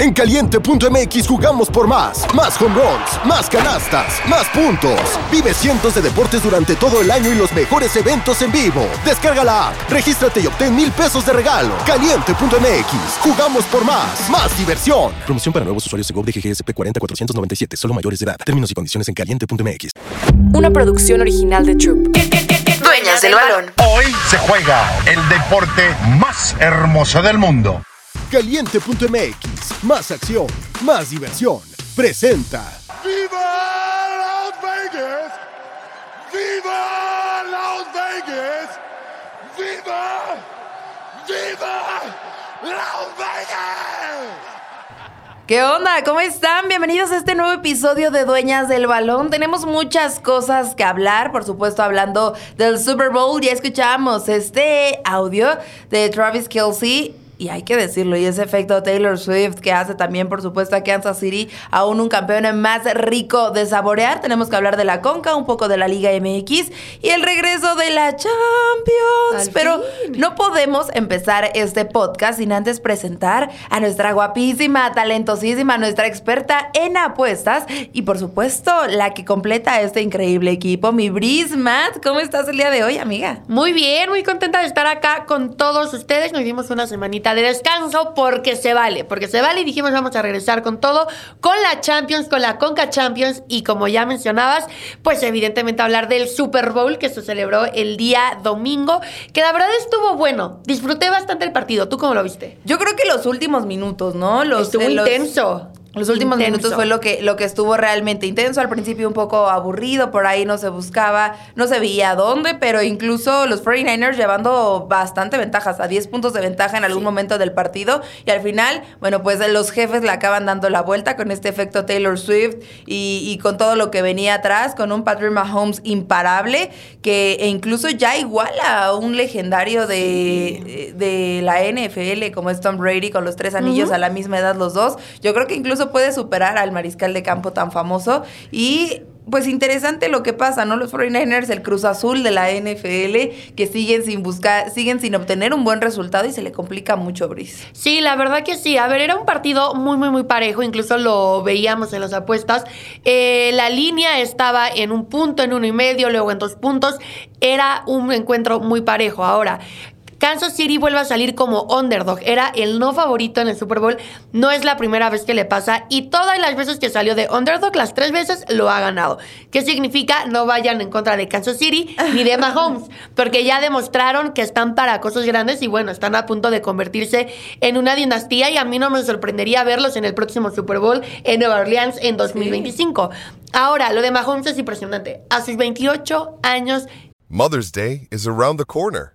En caliente.mx jugamos por más. Más home runs, más canastas, más puntos. Vive cientos de deportes durante todo el año y los mejores eventos en vivo. Descarga la app, regístrate y obtén mil pesos de regalo. Caliente.mx, jugamos por más. Más diversión. Promoción para nuevos usuarios de GOV de GGSP 40497, solo mayores de edad. Términos y condiciones en caliente.mx. Una producción original de Troop. Dueñas del balón. Hoy se juega el deporte más hermoso del mundo. Caliente.mx, más acción, más diversión. Presenta. ¡Viva Las Vegas! ¡Viva Las Vegas! ¡Viva! ¡Viva Las Vegas! ¿Qué onda? ¿Cómo están? Bienvenidos a este nuevo episodio de Dueñas del Balón. Tenemos muchas cosas que hablar, por supuesto, hablando del Super Bowl. Ya escuchamos este audio de Travis Kelsey y hay que decirlo, y ese efecto Taylor Swift que hace también, por supuesto, a Kansas City aún un campeón más rico de saborear. Tenemos que hablar de la Conca, un poco de la Liga MX y el regreso de la Champions. Pero no podemos empezar este podcast sin antes presentar a nuestra guapísima, talentosísima, nuestra experta en apuestas y, por supuesto, la que completa este increíble equipo, mi Brismat. ¿Cómo estás el día de hoy, amiga? Muy bien, muy contenta de estar acá con todos ustedes. Nos dimos una semanita de descanso porque se vale, porque se vale y dijimos vamos a regresar con todo, con la Champions, con la Conca Champions y como ya mencionabas, pues evidentemente hablar del Super Bowl que se celebró el día domingo, que la verdad estuvo bueno, disfruté bastante el partido, ¿tú cómo lo viste? Yo creo que los últimos minutos, ¿no? Los, estuvo eh, intenso. Los últimos Intenso. minutos fue lo que, lo que estuvo realmente intenso. Al principio un poco aburrido, por ahí no se buscaba, no se veía dónde, pero incluso los 49ers llevando bastante ventajas, a 10 puntos de ventaja en algún momento del partido. Y al final, bueno, pues los jefes le acaban dando la vuelta con este efecto Taylor Swift y, y con todo lo que venía atrás, con un Patrick Mahomes imparable, que e incluso ya iguala a un legendario de, de la NFL como es Tom Brady con los tres anillos a la misma edad los dos. Yo creo que incluso puede superar al mariscal de campo tan famoso y pues interesante lo que pasa, ¿no? Los 49ers, el Cruz Azul de la NFL, que siguen sin buscar, siguen sin obtener un buen resultado y se le complica mucho, Brice. Sí, la verdad que sí. A ver, era un partido muy, muy, muy parejo. Incluso lo veíamos en las apuestas. Eh, la línea estaba en un punto, en uno y medio, luego en dos puntos. Era un encuentro muy parejo. Ahora. Kansas City vuelve a salir como underdog. Era el no favorito en el Super Bowl. No es la primera vez que le pasa. Y todas las veces que salió de underdog, las tres veces lo ha ganado. ¿Qué significa? No vayan en contra de Kansas City ni de Mahomes. Porque ya demostraron que están para cosas grandes y bueno, están a punto de convertirse en una dinastía. Y a mí no me sorprendería verlos en el próximo Super Bowl en Nueva Orleans en 2025. Ahora, lo de Mahomes es impresionante. A sus 28 años Mother's Day is around the corner.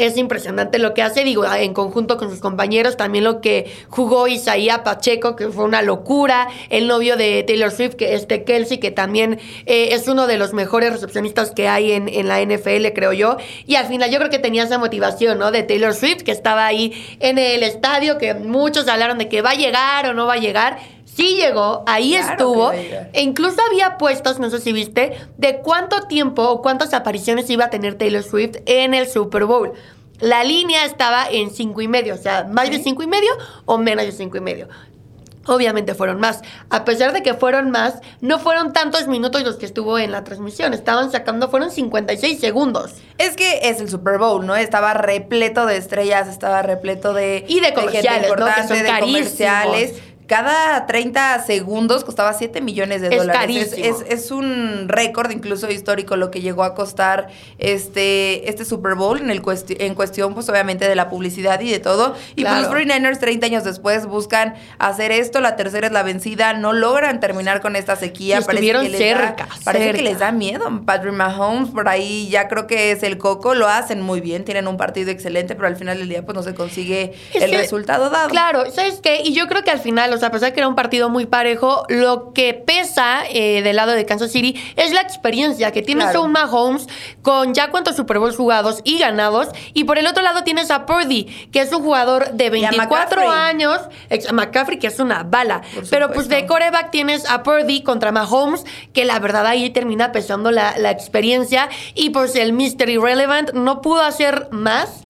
Es impresionante lo que hace, digo, en conjunto con sus compañeros, también lo que jugó Isaías Pacheco, que fue una locura, el novio de Taylor Swift, que este Kelsey, que también eh, es uno de los mejores recepcionistas que hay en, en la NFL, creo yo, y al final yo creo que tenía esa motivación, ¿no? De Taylor Swift, que estaba ahí en el estadio, que muchos hablaron de que va a llegar o no va a llegar. Sí llegó, ahí Claro estuvo, e incluso había apuestas, no sé si viste, de cuánto tiempo o cuántas apariciones iba a tener Taylor Swift en el Super Bowl. La línea estaba en cinco y medio, o sea, más de cinco y medio o menos de cinco y medio. Obviamente fueron más. A pesar de que fueron más, no fueron tantos minutos los que estuvo en la transmisión. Estaban sacando, fueron 56 segundos. Es que es el Super Bowl, ¿no? Estaba repleto de estrellas, estaba repleto de... Y de comerciales, ¿no? Que son de carísimos. comerciales. Cada 30 segundos costaba 7 millones de Es dólares. Es, carísimo. es- es un récord incluso histórico lo que llegó a costar este, este Super Bowl en, el cuesti- en cuestión, pues obviamente de la publicidad y de todo. Y pues, los 49ers 30 años después buscan hacer esto, la tercera es la vencida, no logran terminar con esta sequía. Y estuvieron que les da- cerca, parece que cerca. les da miedo. Patrick Mahomes, por ahí ya creo que es el coco, lo hacen muy bien, tienen un partido excelente, pero al final del día pues no se consigue Es el que- resultado dado. Claro, ¿sabes qué? Y yo creo que al final, o a pesar de que era un partido muy parejo, lo que pesa eh, del lado de Kansas City es la experiencia que tienes Claro. a un Mahomes con ya cuantos Super Bowls jugados y ganados. Y por el otro lado tienes a Purdy, que es un jugador de a 24 McCaffrey. años. Ex- McCaffrey, que es una bala. Pero pues de coreback tienes a Purdy contra Mahomes, que la verdad ahí termina pesando la, la experiencia. Y pues el Mr. Irrelevant no pudo hacer más.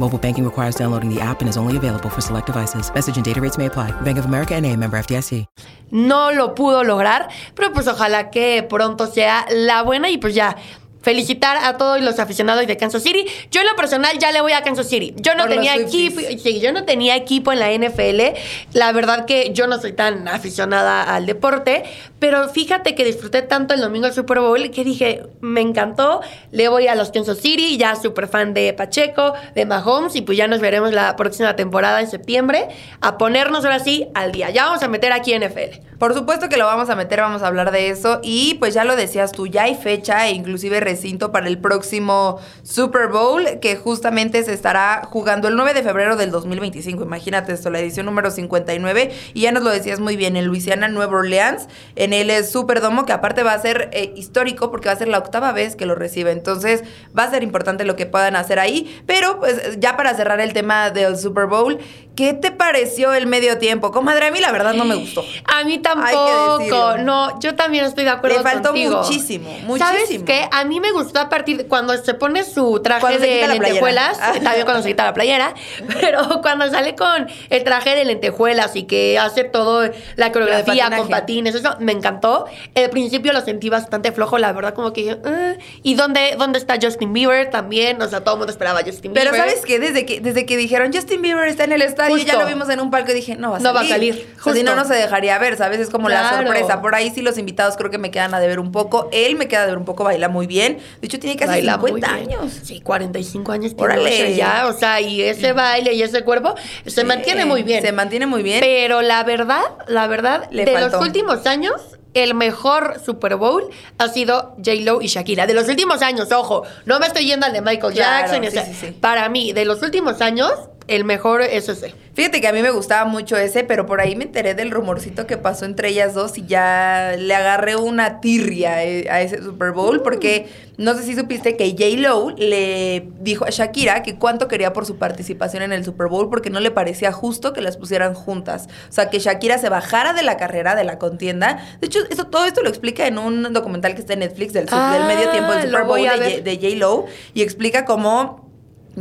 Mobile banking requires downloading the app and is only available for select devices. Message and data rates may apply. Bank of America and a member FDIC. no lo pudo lograr, pero pues ojalá que pronto sea la buena y pues ya. Felicitar a todos los aficionados de Kansas City. Yo en lo personal ya le voy a Kansas City. Yo no Por tenía equipo, sí, yo no tenía equipo en la NFL. La verdad que yo no soy tan aficionada al deporte, pero fíjate que disfruté tanto el domingo del Super Bowl que dije, me encantó. Le voy a los Kansas City, ya súper fan de Pacheco, de Mahomes y pues ya nos veremos la próxima temporada en septiembre a ponernos ahora sí al día. Ya vamos a meter aquí NFL. Por supuesto que lo vamos a meter, vamos a hablar de eso. Y pues ya lo decías tú, ya hay fecha e inclusive recinto para el próximo Super Bowl, que justamente se estará jugando el 9 de febrero del 2025. Imagínate esto, la edición número 59. Y ya nos lo decías muy bien, en Luisiana, Nueva Orleans, en el eh, Superdomo, que aparte va a ser eh, histórico porque va a ser la octava vez que lo recibe. Entonces va a ser importante lo que puedan hacer ahí. Pero pues ya para cerrar el tema del Super Bowl, ¿qué te pareció el medio tiempo? Comadre, a mí la verdad no me gustó. A mí tampoco. No, yo también estoy de acuerdo Le faltó contigo. muchísimo, ¿Sabes muchísimo. qué? A mí me gustó a partir de cuando se pone su traje de lentejuelas, también cuando se quita la playera, pero cuando sale con el traje de lentejuelas y que hace todo la coreografía con patines, eso me encantó. Al principio lo sentí bastante flojo, la verdad, como que "Ah". ¿Y dónde, dónde está Justin Bieber? También, o sea, todo el mundo esperaba a Justin Pero Bieber. ¿sabes qué? Desde que, desde que dijeron Justin Bieber está en el estadio, Justo. ya lo vimos en un palco y dije, no va a No salir. va a salir, O sea, si no, no se dejaría ver, ¿sabes? Es como la sorpresa. Por ahí sí los invitados creo que me quedan a deber un poco. Él me queda a deber un poco, baila muy bien. De hecho, tiene casi Baila muy 50 bien. años. Sí, 45 años tiene Órale. Ya, o sea, y ese baile y ese cuerpo se Sí, mantiene muy bien. Se mantiene muy bien. Pero la verdad, la verdad, Le de faltó. los últimos años, el mejor Super Bowl ha sido J-Lo y Shakira. De los últimos años, ojo, no me estoy yendo al de Michael Jackson. y sí, ese- sí, sí. Para mí, de los últimos años, el mejor es ese. Fíjate que a mí me gustaba mucho ese, pero por ahí me enteré del rumorcito que pasó entre ellas dos y ya le agarré una tirria eh, a ese Super Bowl porque no sé si supiste que J-Lo le dijo a Shakira que cuánto quería por su participación en el Super Bowl porque no le parecía justo que las pusieran juntas. O sea, que Shakira se bajara de la carrera, de la contienda. De hecho, eso, todo esto lo explica en un documental que está en Netflix del, Ah, del medio tiempo del lo Super Bowl de, ver. J- de J-Lo y explica cómo...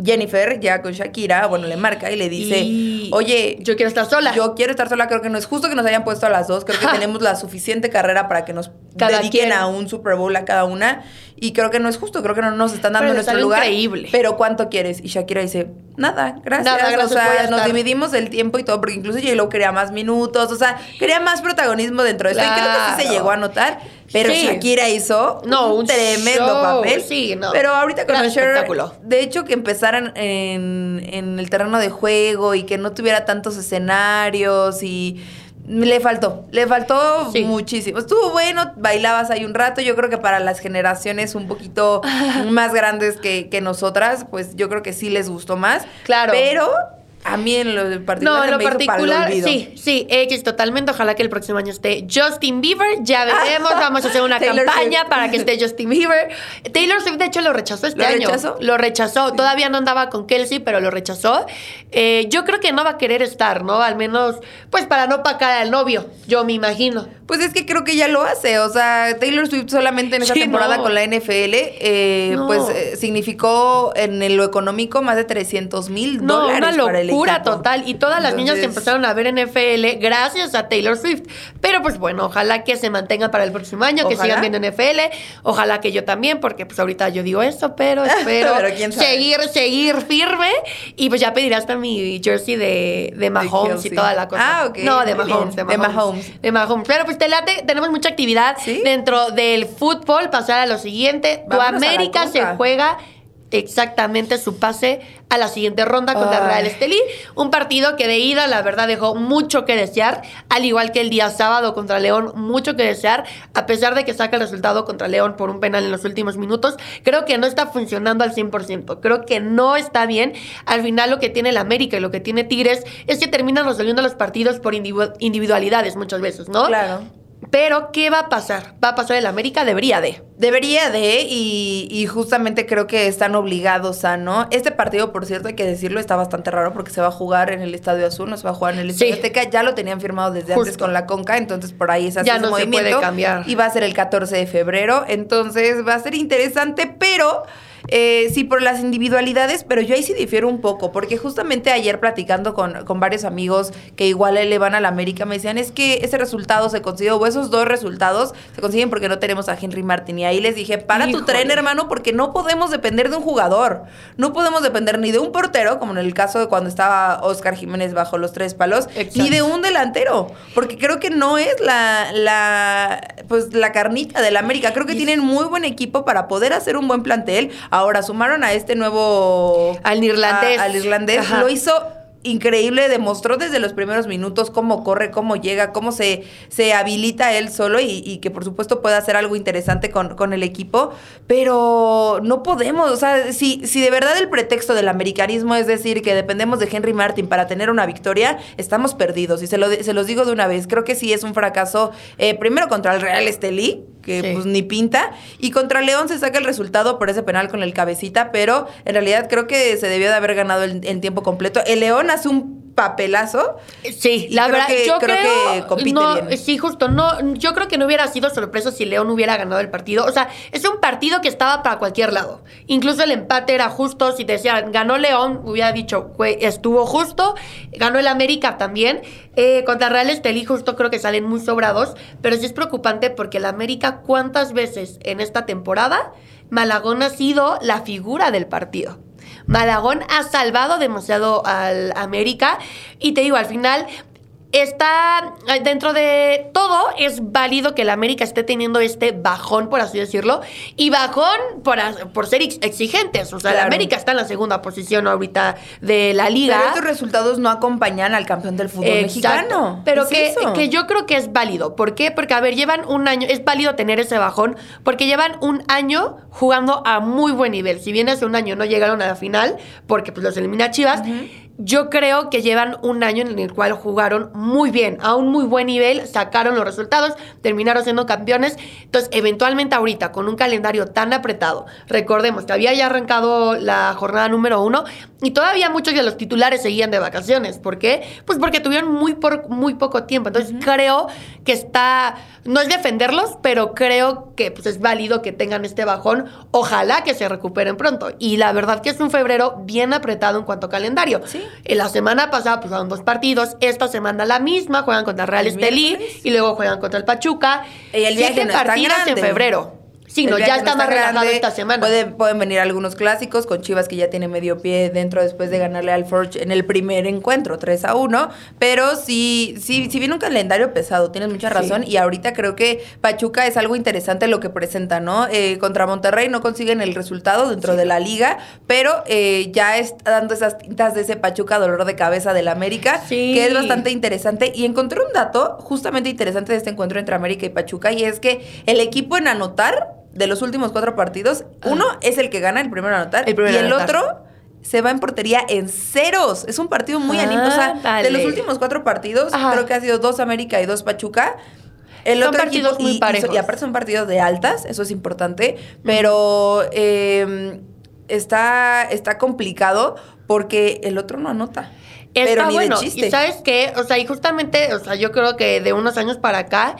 Jennifer ya con Shakira, bueno, le marca y le dice, Y- oye, Yo quiero estar sola. yo quiero estar sola, creo que no es justo que nos hayan puesto a las dos, creo que Ja. tenemos la suficiente carrera para que nos Cada dediquen quien. a un Super Bowl a cada una y creo que no es justo, creo que no nos están dando Pero nuestro lugar. increíble. Pero ¿cuánto quieres? Y Shakira dice, nada, gracias. Nada, gracias, o sea, nos dividimos el tiempo y todo, porque incluso J-Lo quería más minutos, o sea, quería más protagonismo dentro de esto y creo que sí se llegó a notar. Pero Sí. Shakira hizo No, un un tremendo show. papel. Sí, no. Pero ahorita con Usher, de hecho, que empezaran en, en el terreno de juego y que no tuviera tantos escenarios y le faltó, le faltó Sí. muchísimo. Estuvo bueno, bailabas ahí un rato, yo creo que para las generaciones un poquito más grandes que, que nosotras, pues yo creo que sí les gustó más. Claro. Pero a mí en lo particular No, en lo me hizo para el particular, sí, sí, X totalmente. Ojalá que el próximo año esté Justin Bieber. Ya veremos, vamos a hacer una campaña Swift. para que esté Justin Bieber. Taylor Swift, de hecho, lo rechazó este ¿Lo año. rechazó? Lo rechazó. Todavía no andaba con Kelsey, pero lo rechazó. Eh, yo creo que no va a querer estar, ¿no? Al menos, pues para no pacar al novio, yo me imagino. Pues es que creo que ya lo hace. O sea, Taylor Swift solamente en esa Sí, temporada no. con la NFL, eh, No. pues eh, significó en lo económico más de 300 mil No, dólares. una para el locura equipo. total. Y todas las niñas empezaron a ver NFL gracias a Taylor Swift. Pero pues bueno, ojalá que se mantenga para el próximo año, que sigan viendo NFL. Ojalá que yo también, porque pues ahorita yo digo eso, pero espero Pero quién sabe. seguir, seguir firme. Y pues ya pediré hasta mi jersey de, de Mahomes y toda la cosa. Ah, ok, No, de Mahomes, de De Mahomes. Mahomes. De Mahomes. Pero pues te late, tenemos mucha actividad Sí. dentro del fútbol. Pasar a lo siguiente. Tu América se juega exactamente su pase a la siguiente ronda contra Ay. Real Estelí. Un partido que de ida, la verdad, dejó mucho que desear, al igual que el día sábado contra León, mucho que desear, a pesar de que saca el resultado contra León por un penal en los últimos minutos. Creo que no está funcionando al 100%. Creo que no está bien. Al final, lo que tiene el América y lo que tiene Tigres es que terminan resolviendo los partidos por individu- individualidades muchas veces, ¿no? Claro. Pero, ¿qué va a pasar? ¿Va a pasar el América? Debería de. Debería de, y, y justamente creo que están obligados a, ¿no? Este partido, por cierto, hay que decirlo, está bastante raro porque se va a jugar en el Estadio Azul, no se va a jugar en el Estadio Sí. Azteca. Ya lo tenían firmado desde antes con la Conca, entonces por ahí se hace Ya ese no se movimiento. puede cambiar. Y va a ser el 14 de febrero, entonces va a ser interesante, pero... eh, sí, por las individualidades, pero yo ahí sí difiero un poco, porque justamente ayer platicando con, con varios amigos que igual le van a la América, me decían, es que ese resultado se consiguió, o esos dos resultados se consiguen porque no tenemos a Henry Martin. Y ahí les dije, para tu tren, hermano, porque no podemos depender de un jugador. No podemos depender ni de un portero, como en el caso de cuando estaba Oscar Jiménez bajo los tres palos, Exacto. ni de un delantero. Porque creo que no es la, la, pues, la carnita del América. Creo que tienen muy buen equipo para poder hacer un buen plantel. Ahora sumaron a este nuevo... Al irlandés. a- al irlandés. Ajá. Lo hizo increíble, demostró desde los primeros minutos cómo corre, cómo llega, cómo se, se habilita él solo y, y que por supuesto puede hacer algo interesante con, con el equipo, pero no podemos, o sea, si, si de verdad el pretexto del americanismo es decir que dependemos de Henry Martin para tener una victoria, estamos perdidos y se, lo, se los digo de una vez, creo que sí es un fracaso, eh, primero contra el Real Estelí, que Sí. pues ni pinta, y contra León se saca el resultado por ese penal con el cabecita, pero en realidad creo que se debió de haber ganado el tiempo completo. El León hace un papelazo. Sí, la creo verdad, que- yo creo creo, que compite no, bien. sí, justo, no, yo creo que no hubiera sido sorpresa si León hubiera ganado el partido. O sea, es un partido que estaba para cualquier lado. Incluso el empate era justo. Si te decían, ganó León, hubiera dicho, güey, estuvo justo. Ganó el América también. Eh, contra Real Estelí, justo creo que salen muy sobrados. Pero sí es preocupante porque el América, ¿cuántas veces en esta temporada Malagón ha sido la figura del partido? Malagón ha salvado demasiado al América. Y te digo, al final está eh, dentro de todo es válido que el América esté teniendo este bajón por así decirlo y bajón por, por ser ex- exigentes o sea Claro. América está en la segunda posición ahorita de la liga Pero estos resultados no acompañan al campeón del fútbol Exacto. mexicano. Pero ¿Qué que, eso? que yo creo que es válido. ¿Por qué? Porque, a ver, llevan un año, es válido tener ese bajón, porque llevan un año jugando a muy buen nivel. Si bien hace un año no llegaron a la final, porque pues los elimina Chivas, yo creo que llevan un año en el cual jugaron muy bien, a un muy buen nivel, sacaron los resultados, terminaron siendo campeones. Entonces, eventualmente ahorita, con un calendario tan apretado, recordemos que había ya arrancado la jornada número uno y todavía muchos de los titulares seguían de vacaciones. ¿Por qué? Pues porque tuvieron muy, por, muy poco tiempo. Entonces, creo que está, no es defenderlos, pero creo que pues, es válido que tengan este bajón. Ojalá que se recuperen pronto. Y la verdad que es un febrero bien apretado en cuanto a calendario. Sí. En la semana pasada pues fueron dos partidos, esta semana la misma, juegan contra Real El Estelí y luego juegan contra el Pachuca. Y el viaje Siete no partidos en febrero. Sí, no, ya está más relajado grande. esta semana. Pueden, pueden venir algunos clásicos con Chivas que ya tiene medio pie dentro después de ganarle al Forge en el primer encuentro, 3 a 1. Pero sí, sí, sí viene un calendario pesado, tienes mucha razón. Y ahorita creo que Pachuca es algo interesante lo que presenta, ¿no? Eh, contra Monterrey no consiguen el resultado dentro de la liga, pero eh, ya está dando esas tintas de ese Pachuca dolor de cabeza del América, Sí. que es bastante interesante. Y encontré un dato justamente interesante de este encuentro entre América y Pachuca, y es que el equipo en anotar de los últimos cuatro partidos, uno es el que gana el primero en anotar, Ah. El primero y el anotar. otro se va en portería en ceros. Es un partido muy anímico. O sea, de los últimos cuatro partidos, Ajá. creo que ha sido dos América y dos Pachuca. El Son otro partidos equipo- muy y- y, parejos. y aparte son partidos de altas, eso es importante, pero eh, está, está complicado porque el otro no anota. Está pero ni bueno. de chiste. Y sabes qué, o sea, y justamente, o sea, yo creo que de unos años para acá,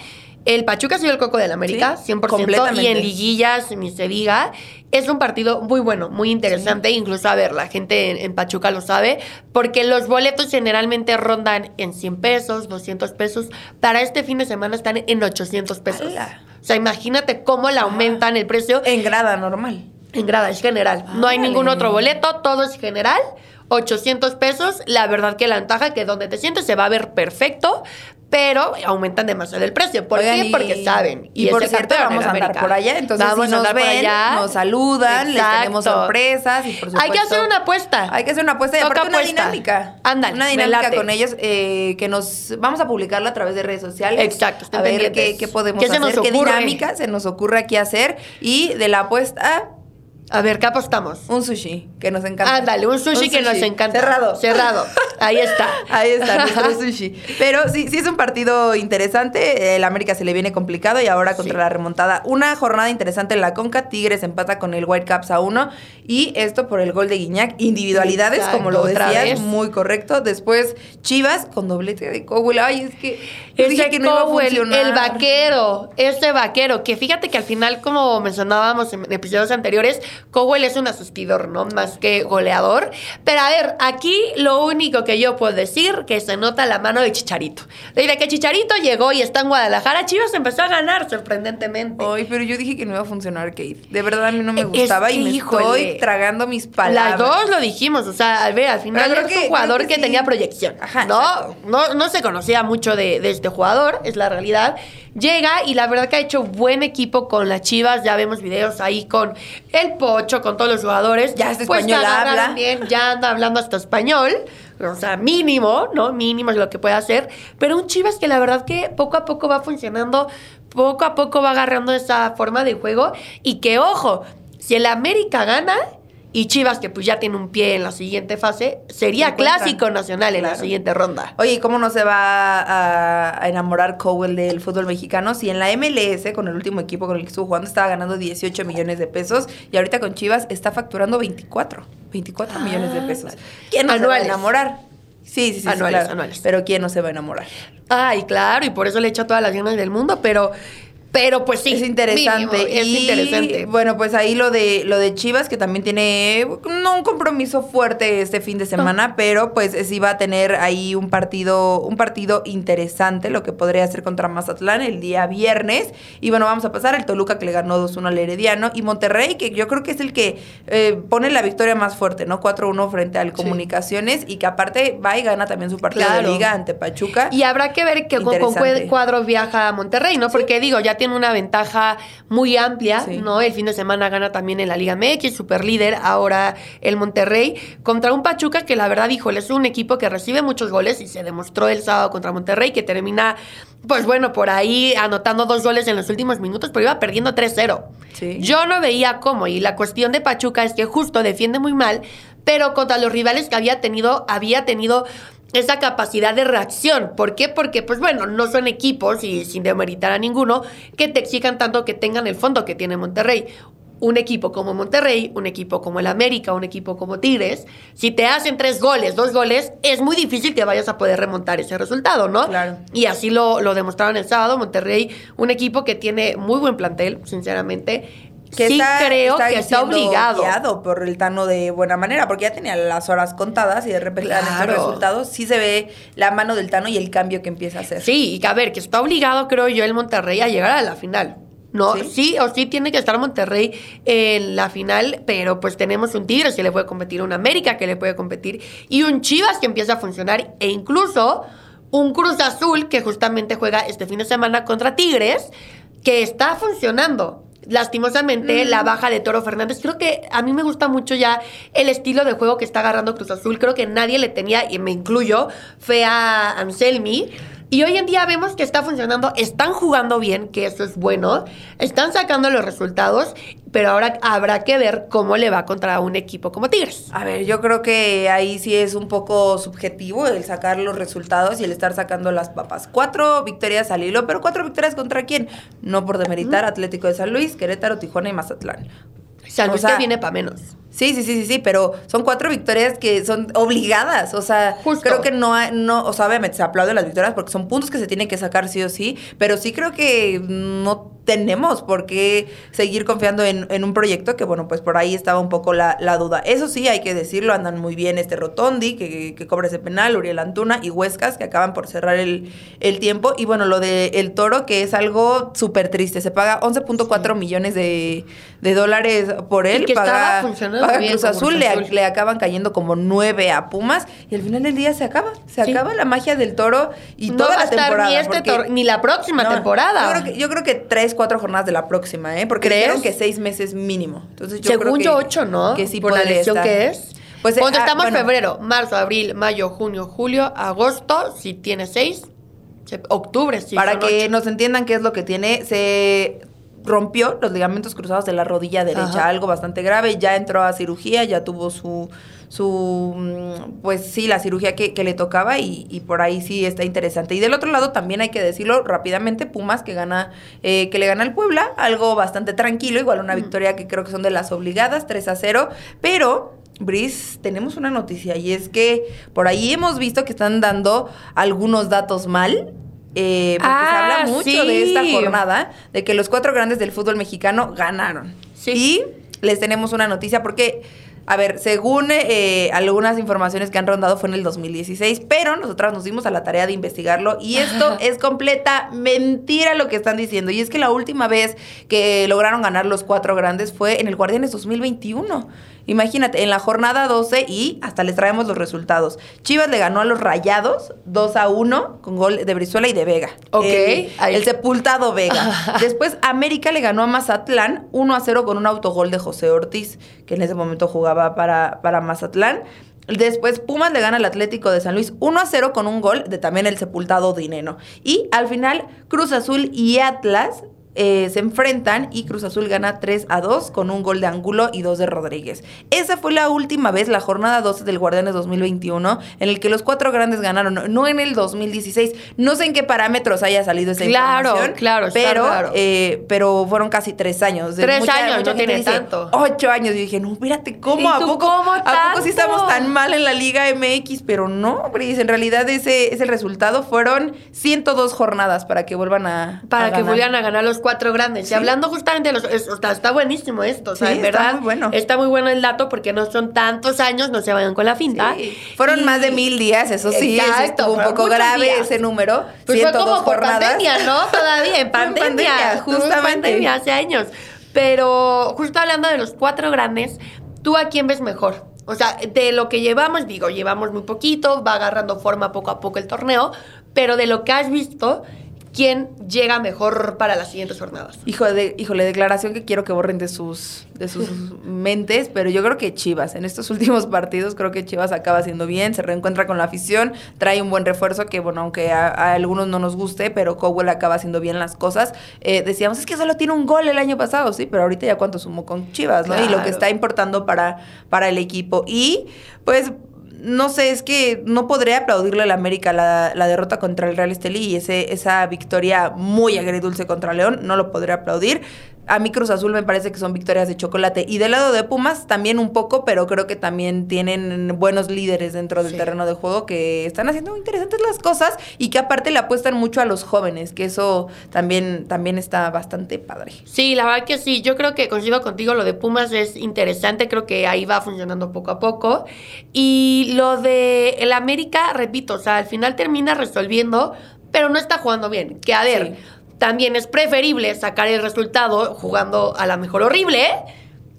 el Pachuca ha sido el coco del América, Sí, 100%, completamente. y en liguillas, ni se diga. Es un partido muy bueno, muy interesante, incluso a ver, la gente en, en Pachuca lo sabe, porque los boletos generalmente rondan en 100 pesos, 200 pesos. Para este fin de semana están en 800 pesos. O sea, imagínate cómo le aumentan el precio En grada normal. en grada, es general. No hay ningún otro boleto, todo es general. 800 pesos. La verdad que la ventaja que donde te sientes se va a ver perfecto. Pero aumentan demasiado el precio. ¿Por Oigan, qué? y- Porque saben. Y, por es el cierto, vamos a andar por allá. Entonces, Vamos si nos por ven, allá. nos saludan, les tenemos sorpresas. Y por Hay que supuesto- hacer una apuesta. Hay que hacer una apuesta y aparte una dinámica. Ándale, Una dinámica con ellos eh, que nos vamos a publicarla a través de redes sociales. Exacto, A ver qué, qué podemos ¿Qué se hacer, qué dinámica se nos ocurre aquí hacer. Y de la apuesta, A ver, ¿qué apostamos? un sushi, que nos encanta. Ándale, un sushi, que nos encanta. Cerrado. Cerrado. Ahí está. Ahí está nuestro sushi. Pero sí, sí es un partido interesante. El América se le viene complicado y ahora contra Sí. la remontada. Una jornada interesante en la Conca. Tigres empata con el Whitecaps a uno. Y esto por el gol de Guiñac. Individualidades, Exacto, como lo otra decías, vez. muy correcto. Después Chivas con doblete de Cowell. Ay, es que yo Ese dije que no iba a Cowell, funcionar. el vaquero, ese vaquero, que fíjate que al final, como mencionábamos en episodios anteriores, Cowell es un asistidor, ¿no? Más que goleador. Pero a ver, aquí lo único que yo puedo decir, que se nota la mano de Chicharito. Desde que Chicharito llegó y está en Guadalajara, Chivas empezó a ganar sorprendentemente. Ay, pero yo dije que no iba a funcionar, Kate. De verdad, a mí no me Es gustaba y me híjole. estoy tragando mis palabras. Las dos lo dijimos, o sea, a ver, al final es un jugador que, que sí. tenía proyección. Ajá, no, exacto. no, no se conocía mucho de, de este jugador, es la realidad. Llega y la verdad que ha hecho buen equipo con las Chivas. Ya vemos videos ahí con el Con todos los jugadores. Ya Pues español habla. bien, ya anda hablando hasta español. O sea, mínimo, ¿no? Mínimo es lo que puede hacer. Pero un Chivas que la verdad que poco a poco va funcionando, poco a poco va agarrando esa forma de juego. Y que, ojo, si el América gana y Chivas, que pues ya tiene un pie en la siguiente fase, sería clásico nacional en la siguiente ronda. Oye, ¿y ¿cómo no se va a, a enamorar Cowell del fútbol mexicano? Si en la MLS, con el último equipo con el que estuvo jugando, estaba ganando 18 millones de pesos y ahorita con Chivas está facturando 24. 24 millones de pesos. ¿Quién no se va a enamorar? Sí, sí, sí, sí, Anuales, claro. anuales. Pero ¿quién no se va a enamorar? Ay, claro, y por eso le echa todas las ganas del mundo, pero, pero pues sí. es interesante. mínimo, es Y, interesante. Bueno, pues ahí lo de lo de Chivas, que también tiene no un compromiso fuerte este fin de semana, pero pues sí va a tener ahí un partido, un partido interesante, lo que podría ser contra Mazatlán el día viernes. Y bueno, vamos a pasar el Toluca que le ganó 2-1 al Herediano. Y Monterrey, que yo creo que es el que eh, pone la victoria más fuerte, ¿no? 4-1 frente al Comunicaciones. Y que aparte va y gana también su partido Claro. de liga ante Pachuca. Y habrá que ver que con, con cuadro viaja a Monterrey, ¿no? Porque digo, ya tiene una ventaja muy amplia, Sí. ¿no? El fin de semana gana también en la Liga MX, super líder, ahora el Monterrey, contra un Pachuca que la verdad, híjole, es un equipo que recibe muchos goles y se demostró el sábado contra Monterrey, que termina, pues bueno, por ahí anotando dos goles en los últimos minutos, pero iba perdiendo 3-0. Sí. Yo no veía cómo, y la cuestión de Pachuca es que justo defiende muy mal, pero contra los rivales que había tenido, había tenido esa capacidad de reacción. ¿Por qué? Porque, pues bueno, no son equipos, y sin demeritar a ninguno, que te exijan tanto que tengan el fondo que tiene Monterrey. Un equipo como Monterrey, un equipo como el América, un equipo como Tigres, si te hacen tres goles, dos goles, es muy difícil que vayas a poder remontar ese resultado, ¿no? Claro. Y así lo, lo demostraron el sábado. Monterrey, un equipo que tiene muy buen plantel, sinceramente. Que sí está, creo que está obligado. guiado por el Tano de buena manera, porque ya tenía las horas contadas y de repente estos Claro. resultados, sí se ve la mano del Tano y el cambio que empieza a hacer. Sí, y que a ver, que está obligado, creo yo, el Monterrey a llegar a la final. No, Sí. sí. o sí tiene que estar Monterrey en la final, pero pues tenemos un Tigres que le puede competir, un América que le puede competir, y un Chivas que empieza a funcionar, e incluso un Cruz Azul que justamente juega este fin de semana contra Tigres, que está funcionando. Lastimosamente, la baja de Toro Fernández. Creo que a mí me gusta mucho ya el estilo de juego que está agarrando Cruz Azul. Creo que nadie le tenía, y me incluyo, fe a Anselmi. Y hoy en día vemos que está funcionando, están jugando bien, que eso es bueno, están sacando los resultados, pero ahora habrá que ver cómo le va contra un equipo como Tigres. A ver, yo creo que ahí sí es un poco subjetivo el sacar los resultados y el estar sacando las papas. Cuatro victorias al hilo, pero cuatro victorias contra quién? No por demeritar Atlético de San Luis, Querétaro, Tijuana y Mazatlán. San O Luis sea, que viene para menos. Sí, sí, sí, sí, sí, pero son cuatro victorias que son obligadas. O sea, Justo. creo que no, hay- no, o sea, obviamente se aplauden las victorias porque son puntos que se tienen que sacar sí o sí, pero sí creo que no tenemos por qué seguir confiando en, en un proyecto que, bueno, pues por ahí estaba un poco la, la duda. Eso sí, hay que decirlo, andan muy bien este Rotondi, que, que cobra ese penal, Uriel Antuna y Huescas, que acaban por cerrar el, el tiempo. Y bueno, lo de el Toro, que es algo súper triste. Se paga 11.4 millones de, de dólares por él. Y que paga, estaba funcionando bien Cruz Azul, Cruz le, Azul. le acaban cayendo como nueve a Pumas y al final del día se acaba. Se Sí. acaba la magia del toro y no toda va la estar temporada. ni, este porque- ni la próxima No, temporada. Yo creo, que, yo creo que tres, cuatro jornadas de la próxima, ¿eh? Porque dijeron que seis meses mínimo. Entonces yo Según creo que, yo, ocho, ¿no? Que sí Por la lesión estar. que es. Pues, Cuando ah, estamos bueno, febrero, marzo, abril, mayo, junio, julio, agosto, si tiene seis, se- octubre, sí. para que ocho. nos entiendan qué es lo que tiene, se rompió los ligamentos cruzados de la rodilla derecha, Ajá. algo bastante grave, ya entró a cirugía, ya tuvo su, su mm, pues sí, la cirugía que, que le tocaba y, y por ahí sí está interesante. Y del otro lado también hay que decirlo rápidamente, Pumas que gana, eh, que le gana al Puebla, algo bastante tranquilo, igual una victoria que creo que son de las obligadas, 3 a 0, pero... Brice, tenemos una noticia y es que por ahí hemos visto que están dando algunos datos mal. Eh, porque se Ah, habla mucho sí. de esta jornada, de que los cuatro grandes del fútbol mexicano ganaron. Sí. Y les tenemos una noticia porque, a ver, según eh, algunas informaciones que han rondado fue en el 2016, pero nosotras nos dimos a la tarea de investigarlo y esto es completa mentira lo que están diciendo. Y es que la última vez que lograron ganar los cuatro grandes fue en el Guardianes 2021. Imagínate, en la jornada 12 y hasta les traemos los resultados. Chivas le ganó a los Rayados 2 a 1 con gol de Brizuela y de Vega. Ok, El, el sepultado Vega. Después América le ganó a Mazatlán 1 a 0 con un autogol de José Ortiz, que en ese momento jugaba para, para Mazatlán. Después Pumas le gana al Atlético de San Luis 1 a 0 con un gol de también el sepultado Dineno. Y al final Cruz Azul y Atlas eh, se enfrentan y Cruz Azul gana 3 a 2 con un gol de Angulo y dos de Rodríguez. Esa fue la última vez, la jornada 12 del Guardianes 2021, en el que los cuatro grandes ganaron, no en el 2016. No sé en qué parámetros haya salido esa Claro, información. claro, pero, raro. eh, pero fueron casi tres años. Tres años, no gente tiene dice, tanto. Ocho años. Y dije, no, espérate, ¿cómo? ¿Y ¿A poco, cómo ¿A poco sí estamos tan mal en la Liga MX? Pero no, Brice, en realidad ese es el resultado. Fueron 102 jornadas para que vuelvan a Para a que ganar. volvieran a ganar los cuatro grandes. Sí. Y hablando justamente de los. es- sea, está buenísimo esto. O sea, Sí, en está verdad. muy bueno. Está muy bueno el dato porque no son tantos años, no se vayan con la finta. Sí. Fueron Y- más de mil días, eso sí, eso Exacto, estuvo un poco grave días. ese número. Pues fue 102 como por jornadas. pandemia, ¿no? Todavía en Fue en pandemia. pandemia, Estuvo en justamente. pandemia hace años. Pero justo hablando de los cuatro grandes, ¿tú a quién ves mejor? O sea, de lo que llevamos, digo, llevamos muy poquito, va agarrando forma poco a poco el torneo, pero de lo que has visto, ¿quién llega mejor para las siguientes jornadas? Hijo de, híjole, declaración que quiero que borren de sus, de sus mentes, pero yo creo que Chivas, en estos últimos partidos, creo que Chivas acaba haciendo bien, se reencuentra con la afición, trae un buen refuerzo que, bueno, aunque a, a algunos no nos guste, pero Cowell acaba haciendo bien las cosas. Eh, decíamos, es que solo tiene un gol el año pasado, sí, pero ahorita ya cuánto sumó con Chivas, ¿no? Y lo que está importando para, para el equipo. Y, pues, no sé, es que no podría aplaudirle al América la, la derrota contra el Real Estelí y ese, esa victoria muy agridulce contra León, no lo podría aplaudir. A mí Cruz Azul me parece que son victorias de chocolate. Y del lado de Pumas también un poco, pero creo que también tienen buenos líderes dentro del Sí. terreno de juego que están haciendo interesantes las cosas y que aparte le apuestan mucho a los jóvenes, que eso también, también está bastante padre. Sí, la verdad que sí. Yo creo que coincido contigo. Lo de Pumas es interesante. Creo que ahí va funcionando poco a poco. Y lo de el América, repito, o sea, al final termina resolviendo, pero no está jugando bien. Que a ver, Sí. También es preferible sacar el resultado jugando a la mejor horrible.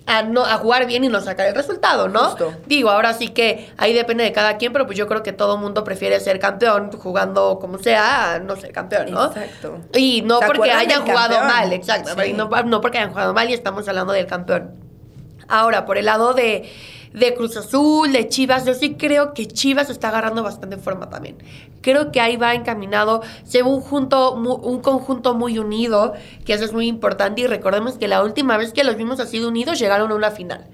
A, no, a jugar bien y no sacar el resultado, ¿no? Justo. Digo, ahora sí que ahí depende de cada quien, pero pues yo creo que todo mundo prefiere ser campeón jugando como sea a no ser campeón, ¿no? Exacto. Y no ¿Se porque hayan jugado campeón? mal, exacto. Sí. Y no, no porque hayan jugado mal y estamos hablando del campeón. Ahora, por el lado de, de Cruz Azul, de Chivas, yo sí creo que Chivas está agarrando bastante forma también. Creo que ahí va encaminado, se un, junto, un conjunto muy unido, que eso es muy importante. Y recordemos que la última vez que los vimos así de unidos llegaron a una final.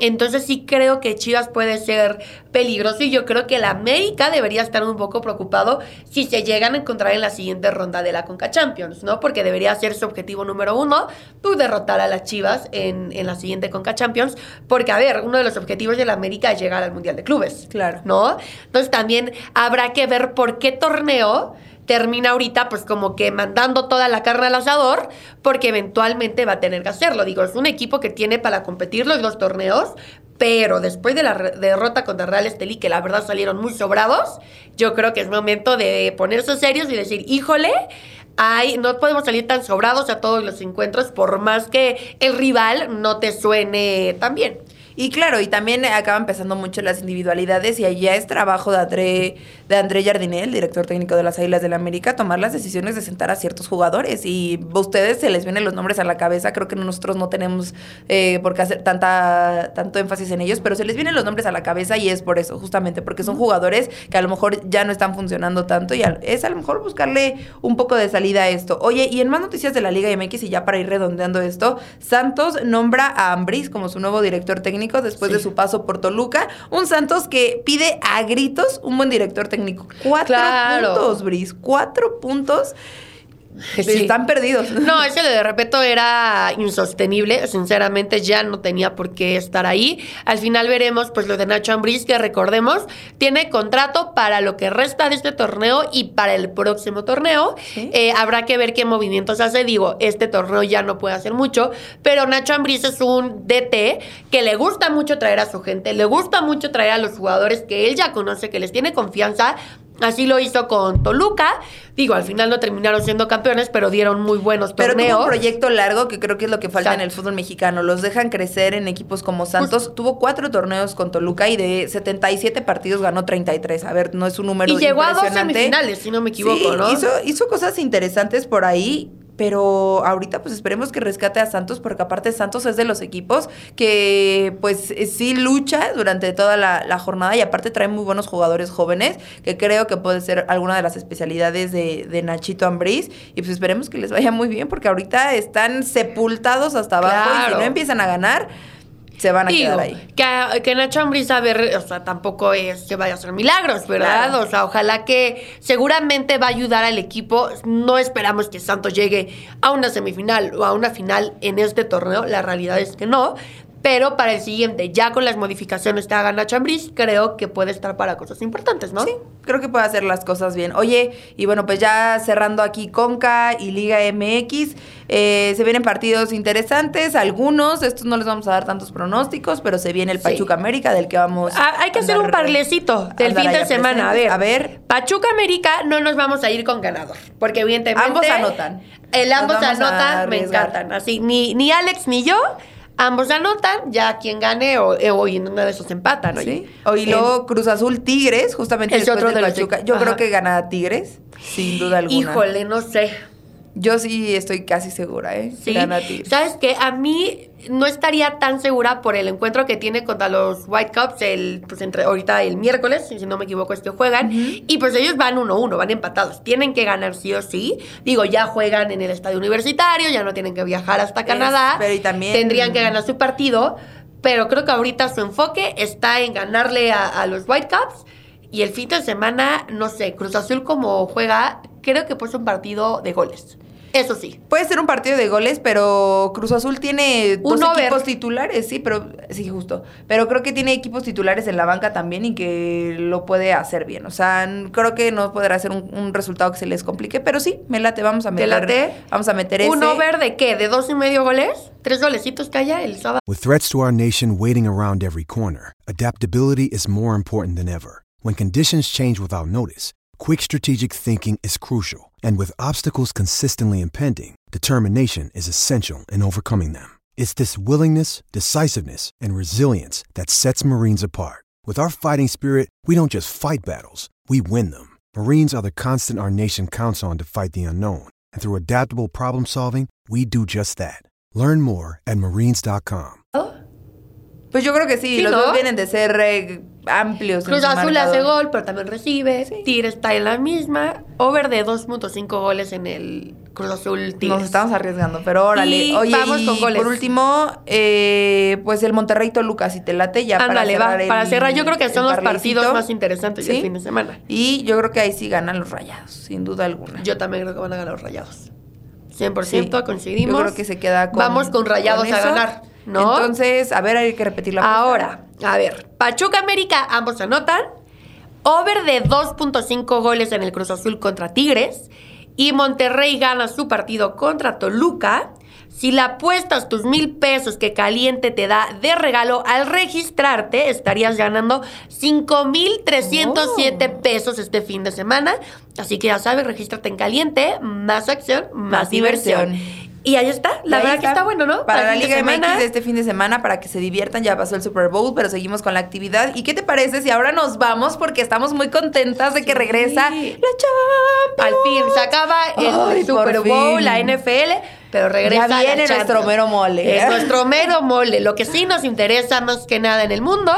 Entonces sí creo que Chivas puede ser peligroso y yo creo que el América debería estar un poco preocupado si se llegan a encontrar en la siguiente ronda de la Conca Champions, ¿no? Porque debería ser su objetivo número uno, tú derrotar a las Chivas en, en la siguiente Conca Champions, porque a ver, uno de los objetivos del América es llegar al Mundial de Clubes. Claro. ¿No? Entonces también habrá que ver por qué torneo termina ahorita pues como que mandando toda la carne al asador porque eventualmente va a tener que hacerlo. Digo, es un equipo que tiene para competir los dos torneos, pero después de la derrota contra Real Estelí, que la verdad salieron muy sobrados, yo creo que es momento de ponerse serios y decir, híjole, ay, no podemos salir tan sobrados a todos los encuentros por más que el rival no te suene tan bien. Y claro, y también acaban pesando mucho las individualidades y allá es trabajo de André, de André Jardinel, director técnico de las Águilas del la América, tomar las decisiones de sentar a ciertos jugadores. Y a ustedes se les vienen los nombres a la cabeza, creo que nosotros no tenemos eh, por qué hacer tanta, tanto énfasis en ellos, pero se les vienen los nombres a la cabeza y es por eso, justamente, porque son jugadores que a lo mejor ya no están funcionando tanto y es a lo mejor buscarle un poco de salida a esto. Oye, y en más noticias de la Liga MX y ya para ir redondeando esto, Santos nombra a Ambris como su nuevo director técnico después de su paso por Toluca. Un Santos que pide a gritos un buen director técnico. Cuatro puntos, Bris. Cuatro puntos. Están perdidos. No, ese de repente era insostenible. Sinceramente, ya no tenía por qué estar ahí. Al final veremos, pues, lo de Nacho Ambriz, que recordemos, tiene contrato para lo que resta de este torneo y para el próximo torneo. Eh, habrá que ver qué movimientos hace. Digo, este torneo ya no puede hacer mucho, pero Nacho Ambriz es un DT que le gusta mucho traer a su gente, le gusta mucho traer a los jugadores que él ya conoce, que les tiene confianza Así lo hizo con Toluca. Digo, al final no terminaron siendo campeones, pero dieron muy buenos torneos. Pero tuvo un proyecto largo que creo que es lo que falta en el fútbol mexicano. Los dejan crecer en equipos como Santos. tuvo cuatro torneos con Toluca y de 77 partidos ganó 33. A ver, no es un número Y llegó a dos semifinales, si no me equivoco, ¿no? Hizo, hizo cosas interesantes por ahí pero ahorita pues esperemos que rescate a Santos porque aparte Santos es de los equipos que pues eh, sí lucha durante toda la, jornada y aparte trae muy buenos jugadores jóvenes que creo que puede ser alguna de las especialidades de, Nachito Ambriz. Y pues esperemos que les vaya muy bien porque ahorita están sepultados hasta abajo y si no empiezan a ganar se van a quedar ahí. Que, que Nacho Ambriz, a ver, o sea, tampoco es que vaya a hacer milagros, ¿verdad? O sea, ojalá que seguramente va a ayudar al equipo. No esperamos que Santos llegue a una semifinal o a una final en este torneo. La realidad es que no. Pero para el siguiente, ya con las modificaciones que haga Nacho Ambriz, creo que puede estar para cosas importantes, ¿no? Sí, creo que puede hacer las cosas bien. Oye, y bueno, pues ya cerrando aquí Conca y Liga MX, eh, se vienen partidos interesantes, algunos, estos no les vamos a dar tantos pronósticos, pero se viene el Pachuca América del que vamos ah, Hay que hacer un parlecito del fin de semana. A ver, a ver. Pachuca América no nos vamos a ir con ganador, porque evidentemente... Ambos anotan. El ambos anotan, me encantan. Así, ni, ni Alex ni yo ambos anotan, ya quien gane o, eh, o en uno de esos empatan, ¿no? Sí. O y luego Cruz Azul Tigres, justamente es otro de Pachuca. Yo creo que gana Tigres, sin duda alguna. Híjole, no sé. Yo sí estoy casi segura, ¿eh? Sí. ¿Sabes qué? A mí no estaría tan segura por el encuentro que tiene contra los White Cups el, pues entre, ahorita el miércoles, si no me equivoco es que juegan. Y pues ellos van 1-1, van empatados. Tienen que ganar sí o sí. Digo, ya juegan en el estadio universitario, ya no tienen que viajar hasta Canadá. pero y también... Tendrían que ganar su partido. Pero creo que ahorita su enfoque está en ganarle a, a los White Cups. Y el fin de semana, no sé, Cruz Azul como juega, creo que pues un partido de goles. Eso sí. Puede ser un partido de goles, pero Cruz Azul tiene dos equipos titulares, sí, pero sí, justo. Pero creo que tiene equipos titulares en la banca también y que lo puede hacer bien. O sea, creo que no podrá ser un, resultado que se les complique, pero sí, me late, vamos a meter. late? Vamos a meter ¿Un over de qué? ¿De dos y medio goles? ¿Tres golecitos que haya el sábado? With threats to our nation waiting around every corner, adaptability is more important than ever. When conditions change without notice, quick strategic thinking is crucial. And with obstacles consistently impending, determination is essential in overcoming them. It's this willingness, decisiveness, and resilience that sets Marines apart. With our fighting spirit, we don't just fight battles, we win them. Marines are the constant our nation counts on to fight the unknown. And through adaptable problem solving, we do just that. Learn more at marines.com. Pues yo creo que sí, los dos vienen de ser eh, amplios. Cruz Azul hace gol, pero también recibe. Tigre está en la misma. Over de 2.5 goles en el Cruz Azul Tigres. Nos estamos arriesgando, pero órale. Oye, vamos con goles. Por último, eh, pues el Monterrey Toluca, si te late ya para cerrar. para cerrar, yo creo que son los partidos más interesantes del fin de semana. Y yo creo que ahí sí ganan los rayados, sin duda alguna. Yo también creo que van a ganar los rayados. 100% coincidimos. Yo creo que se queda con. Vamos con rayados a ganar. ¿No? Entonces, a ver, hay que repetirlo. Ahora, a ver, Pachuca América, ambos anotan. Over de 2.5 goles en el Cruz Azul contra Tigres. Y Monterrey gana su partido contra Toluca. Si le apuestas tus mil pesos que Caliente te da de regalo al registrarte, estarías ganando 5,307 pesos este fin de semana. Así que ya sabes, regístrate en Caliente, más acción, más, diversión. Y ahí está, la Ahí verdad que está bueno, ¿no? Para la de Liga semana. MX de este fin de semana, para que se diviertan, ya pasó el Super Bowl, pero seguimos con la actividad. ¿Y qué te parece si ahora nos vamos? Porque estamos muy contentas de que regresa la Champions. Al fin, se acaba el Ay, Super Bowl, la NFL, pero regresa Ya viene nuestro mero mole. Es nuestro mero mole. Lo que sí nos interesa más que nada en el mundo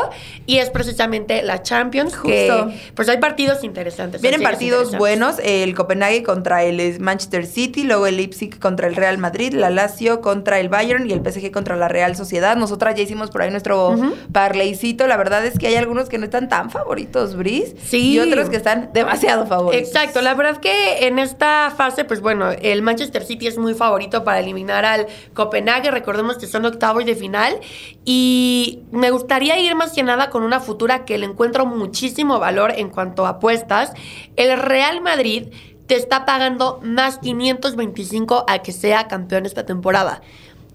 y es precisamente la Champions, que Justo. pues hay partidos interesantes. Vienen partidos buenos, el Copenhague contra el Manchester City, luego el Leipzig contra el Real Madrid, la Lazio contra el Bayern y el PSG contra la Real Sociedad. Nosotras ya hicimos por ahí nuestro parleycito. La verdad es que hay algunos que no están tan favoritos, Bris, Sí. y otros que están demasiado favoritos. Exacto, la verdad que en esta fase, pues bueno, el Manchester City es muy favorito para eliminar al Copenhague, recordemos que son octavos de final, y me gustaría ir más que nada con una futura que le encuentro muchísimo valor en cuanto a apuestas. El Real Madrid te está pagando más 525 a que sea campeón esta temporada.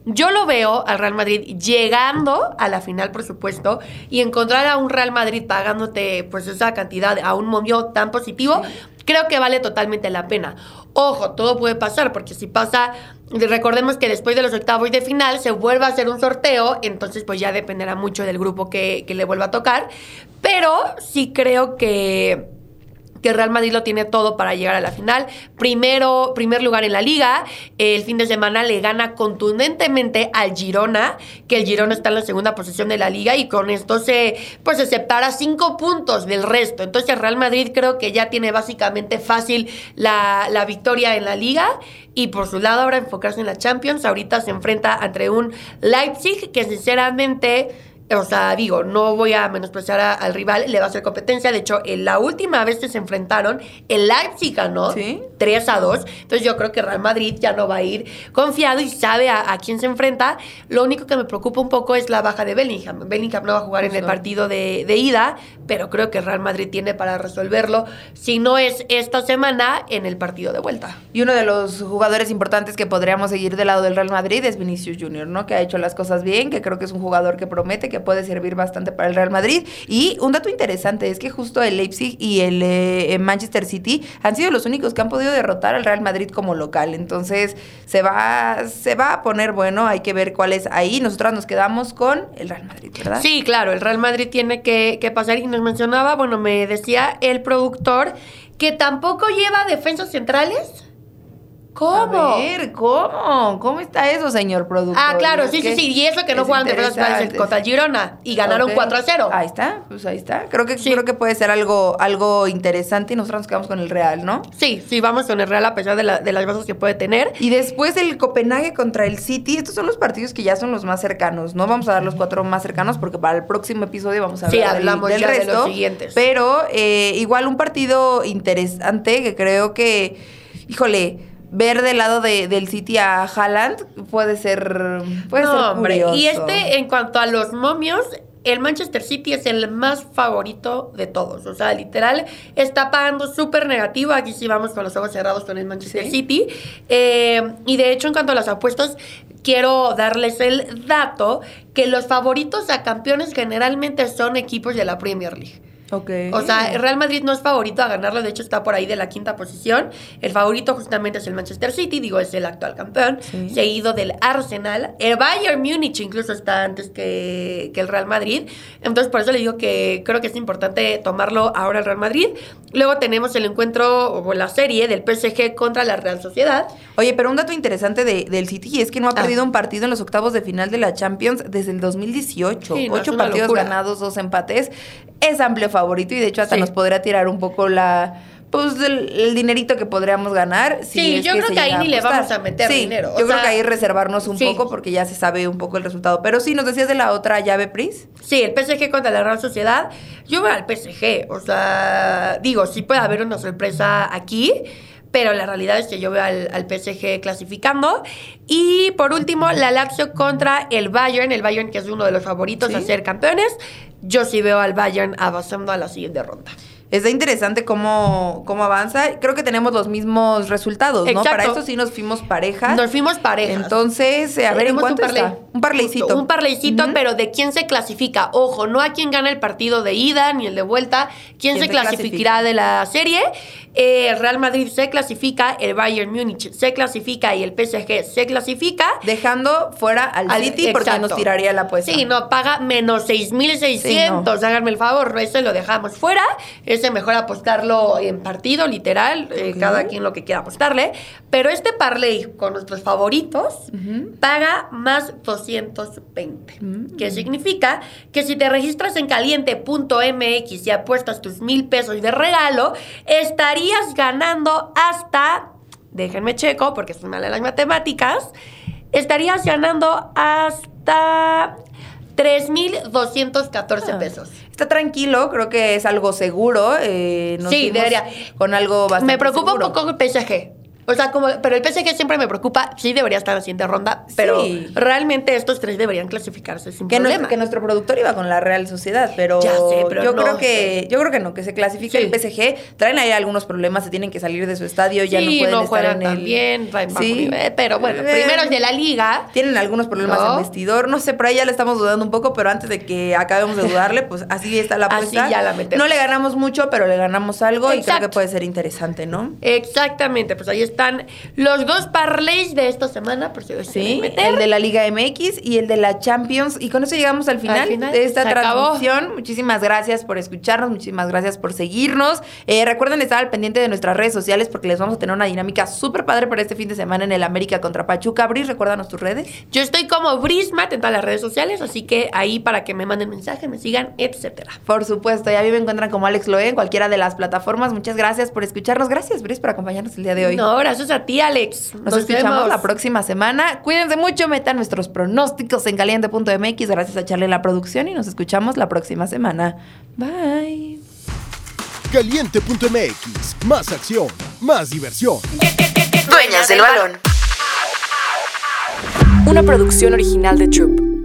Yo lo veo al Real Madrid llegando a la final, por supuesto, y encontrar a un Real Madrid pagándote pues esa cantidad a un momio tan positivo, creo que vale totalmente la pena. Ojo, todo puede pasar, porque si pasa, recordemos que después de los octavos de final se vuelve a hacer un sorteo, entonces pues ya dependerá mucho del grupo que, que le vuelva a tocar, pero sí creo que que Real Madrid lo tiene todo para llegar a la final. Primero, primer lugar en la liga. El fin de semana le gana contundentemente al Girona, que el Girona está en la segunda posición de la liga y con esto se, pues, se separa cinco puntos del resto. Entonces Real Madrid creo que ya tiene básicamente fácil la, la victoria en la liga y por su lado ahora enfocarse en la Champions. Ahorita se enfrenta entre un Leipzig que sinceramente... O sea, digo, no voy a menospreciar a- al rival, le va a hacer competencia. De hecho, en la última vez que se enfrentaron, el Leipzig ganó Sí. 3 a 2. Entonces yo creo que Real Madrid ya no va a ir confiado y sabe a, a quién se enfrenta. Lo único que me preocupa un poco es la baja de Bellingham. Bellingham no va a jugar en el partido de, de ida, pero creo que Real Madrid tiene para resolverlo. Si no es esta semana, en el partido de vuelta. Y uno de los jugadores importantes que podríamos seguir del lado del Real Madrid es Vinicius Junior, ¿no? Que ha hecho las cosas bien, que creo que es un jugador que promete, que puede servir bastante para el Real Madrid. Y un dato interesante es que justo el Leipzig y el eh, Manchester City han sido los únicos que han podido derrotar al Real Madrid como local. Entonces se va, se va a poner bueno, hay que ver cuál es ahí. Nosotras nos quedamos con el Real Madrid, ¿verdad? Sí, claro, el Real Madrid tiene que, que pasar y mencionaba, bueno, me decía el productor que tampoco lleva defensas centrales. ¿Cómo? A ver, ¿cómo? ¿Cómo está eso, señor productor? Ah, claro, Es sí, sí, sí. Y eso que no es juegan defensas centrales interesante. contra Girona y ganaron Ok. 4 a 0. Ahí está, pues ahí está. Creo que, Sí. creo que puede ser algo, algo interesante y nosotros nos quedamos con el Real, ¿no? Sí, sí, vamos con el Real a pesar de, la- de las bajas que puede tener. Y después el Copenhague contra el City. Estos son los partidos que ya son los más cercanos. No vamos a dar los cuatro más cercanos porque para el próximo episodio vamos a Sí, hablar del- hablamos del, ya de resto. los siguientes. Pero eh, igual un partido interesante que creo que, híjole, ver del lado de- del City a Haaland puede ser, puede no, ser hombre. Y este, en cuanto a los momios, el Manchester City es el más favorito de todos. O sea, literal, está pagando súper negativo. Aquí sí vamos con los ojos cerrados con el Manchester Sí. City. Eh, y de hecho, en cuanto a las apuestas, quiero darles el dato que los favoritos a campeones generalmente son equipos de la Premier League. Ok. O sea, el Real Madrid no es favorito a ganarlo, de hecho está por ahí de la quinta posición. El favorito justamente es el Manchester City, digo, es el actual campeón, Sí. seguido del Arsenal. El Bayern Múnich incluso está antes que, que el Real Madrid. Entonces, por eso le digo que creo que es importante tomarlo ahora el Real Madrid. Luego tenemos el encuentro o la serie del PSG contra la Real Sociedad. Oye, pero un dato interesante de- del City es que no ha Ah. perdido un partido en los octavos de final de la Champions desde el 2018. Sí, no, Ocho partidos locura. ganados, dos empates. Es amplio favorito y de hecho hasta Sí. nos podría tirar un poco la... Pues el, el dinerito que podríamos ganar. si Sí, yo creo que ahí ni le vamos a meter Sí, dinero, o Yo creo que ahí reservarnos un sí. poco porque ya se sabe un poco el resultado. Pero sí, nos decías de la otra llave, Pris. Sí, el PSG contra la Real Sociedad. Yo veo al PSG. O sea, digo, sí puede haber una sorpresa aquí. Pero la realidad es que yo veo al, al PSG clasificando. Y por último, la Lazio contra el Bayern. El Bayern que es uno de los favoritos a ser campeones. Yo sí veo al Bayern avanzando a la siguiente ronda. Está interesante cómo, cómo avanza. Creo que tenemos los mismos resultados, ¿no? Exacto. Para eso sí nos fuimos parejas. Nos fuimos parejas. Entonces, a ver, ¿en cuánto un está? Un parleycito. Un parleycito, pero de quién se clasifica. Ojo, no a quién gana el partido de ida ni el de vuelta. ¿Quién, ¿Quién se se clasificará clasifica? de la serie? Eh, el Real Madrid se clasifica, el Bayern Múnich se clasifica y el PSG se clasifica. Dejando fuera al, Al- City porque nos tiraría la apuesta. Sí, no, paga menos 6,600. Sí, Háganme el favor, ese lo dejamos fuera. Ese mejor apostarlo en partido, literal. eh, cada quien lo que quiera apostarle. Pero este parlay con nuestros favoritos paga más 220. Mm. Que significa que si te registras en caliente.mx y apuestas tus mil pesos de regalo, estarías ganando hasta. Déjenme checo porque soy mala en las matemáticas. Estarías ganando hasta 3,214 Ah. pesos. Está tranquilo, creo que es algo seguro. eh, nos Sí, debería. Con algo bastante Me preocupa seguro. un poco el PSG. O sea, como, pero el PSG siempre me preocupa. Sí debería estar en la siguiente ronda, pero Sí. realmente estos tres deberían clasificarse sin Que, problema. que nuestro productor iba con la Real Sociedad, pero, Ya sé, pero yo no creo que yo creo que no, que se clasifique Sí. el PSG. Traen ahí algunos problemas, se tienen que salir de su estadio, ya no pueden no estar en el bien, traen bajo Sí. nivel, pero bueno, Eh, primero es de la liga. Tienen algunos problemas en vestidor, no sé, por ahí ya le estamos dudando un poco, pero antes de que acabemos de dudarle, pues así está la Así apuesta. ya la metemos. No le ganamos mucho, pero le ganamos algo y creo que puede ser interesante, ¿no? Exactamente, pues ahí están los dos parlays de esta semana, por si los Sí, meter. el de la Liga MX y el de la Champions. Y con eso llegamos al final, Al final, de esta acabó. transmisión. Muchísimas gracias por escucharnos, muchísimas gracias por seguirnos. Eh, recuerden estar al pendiente de nuestras redes sociales porque les vamos a tener una dinámica súper padre para este fin de semana en el América contra Pachuca. Bris, recuérdanos tus redes. Yo estoy como Brismat en todas las redes sociales, así que ahí para que me manden mensaje, me sigan, etcétera. Por supuesto, y a mí me encuentran como Alex Loe en cualquiera de las plataformas. Muchas gracias por escucharnos. Gracias, Bris, por acompañarnos el día de hoy. No, gracias a ti, Alex. Nos, escuchamos la próxima semana. Cuídense mucho, metan nuestros pronósticos en caliente.mx. Gracias a Charlie en la producción y nos escuchamos la próxima semana. Bye. Caliente.mx, más acción, más diversión. Dueñas del balón. Una producción original de Troop.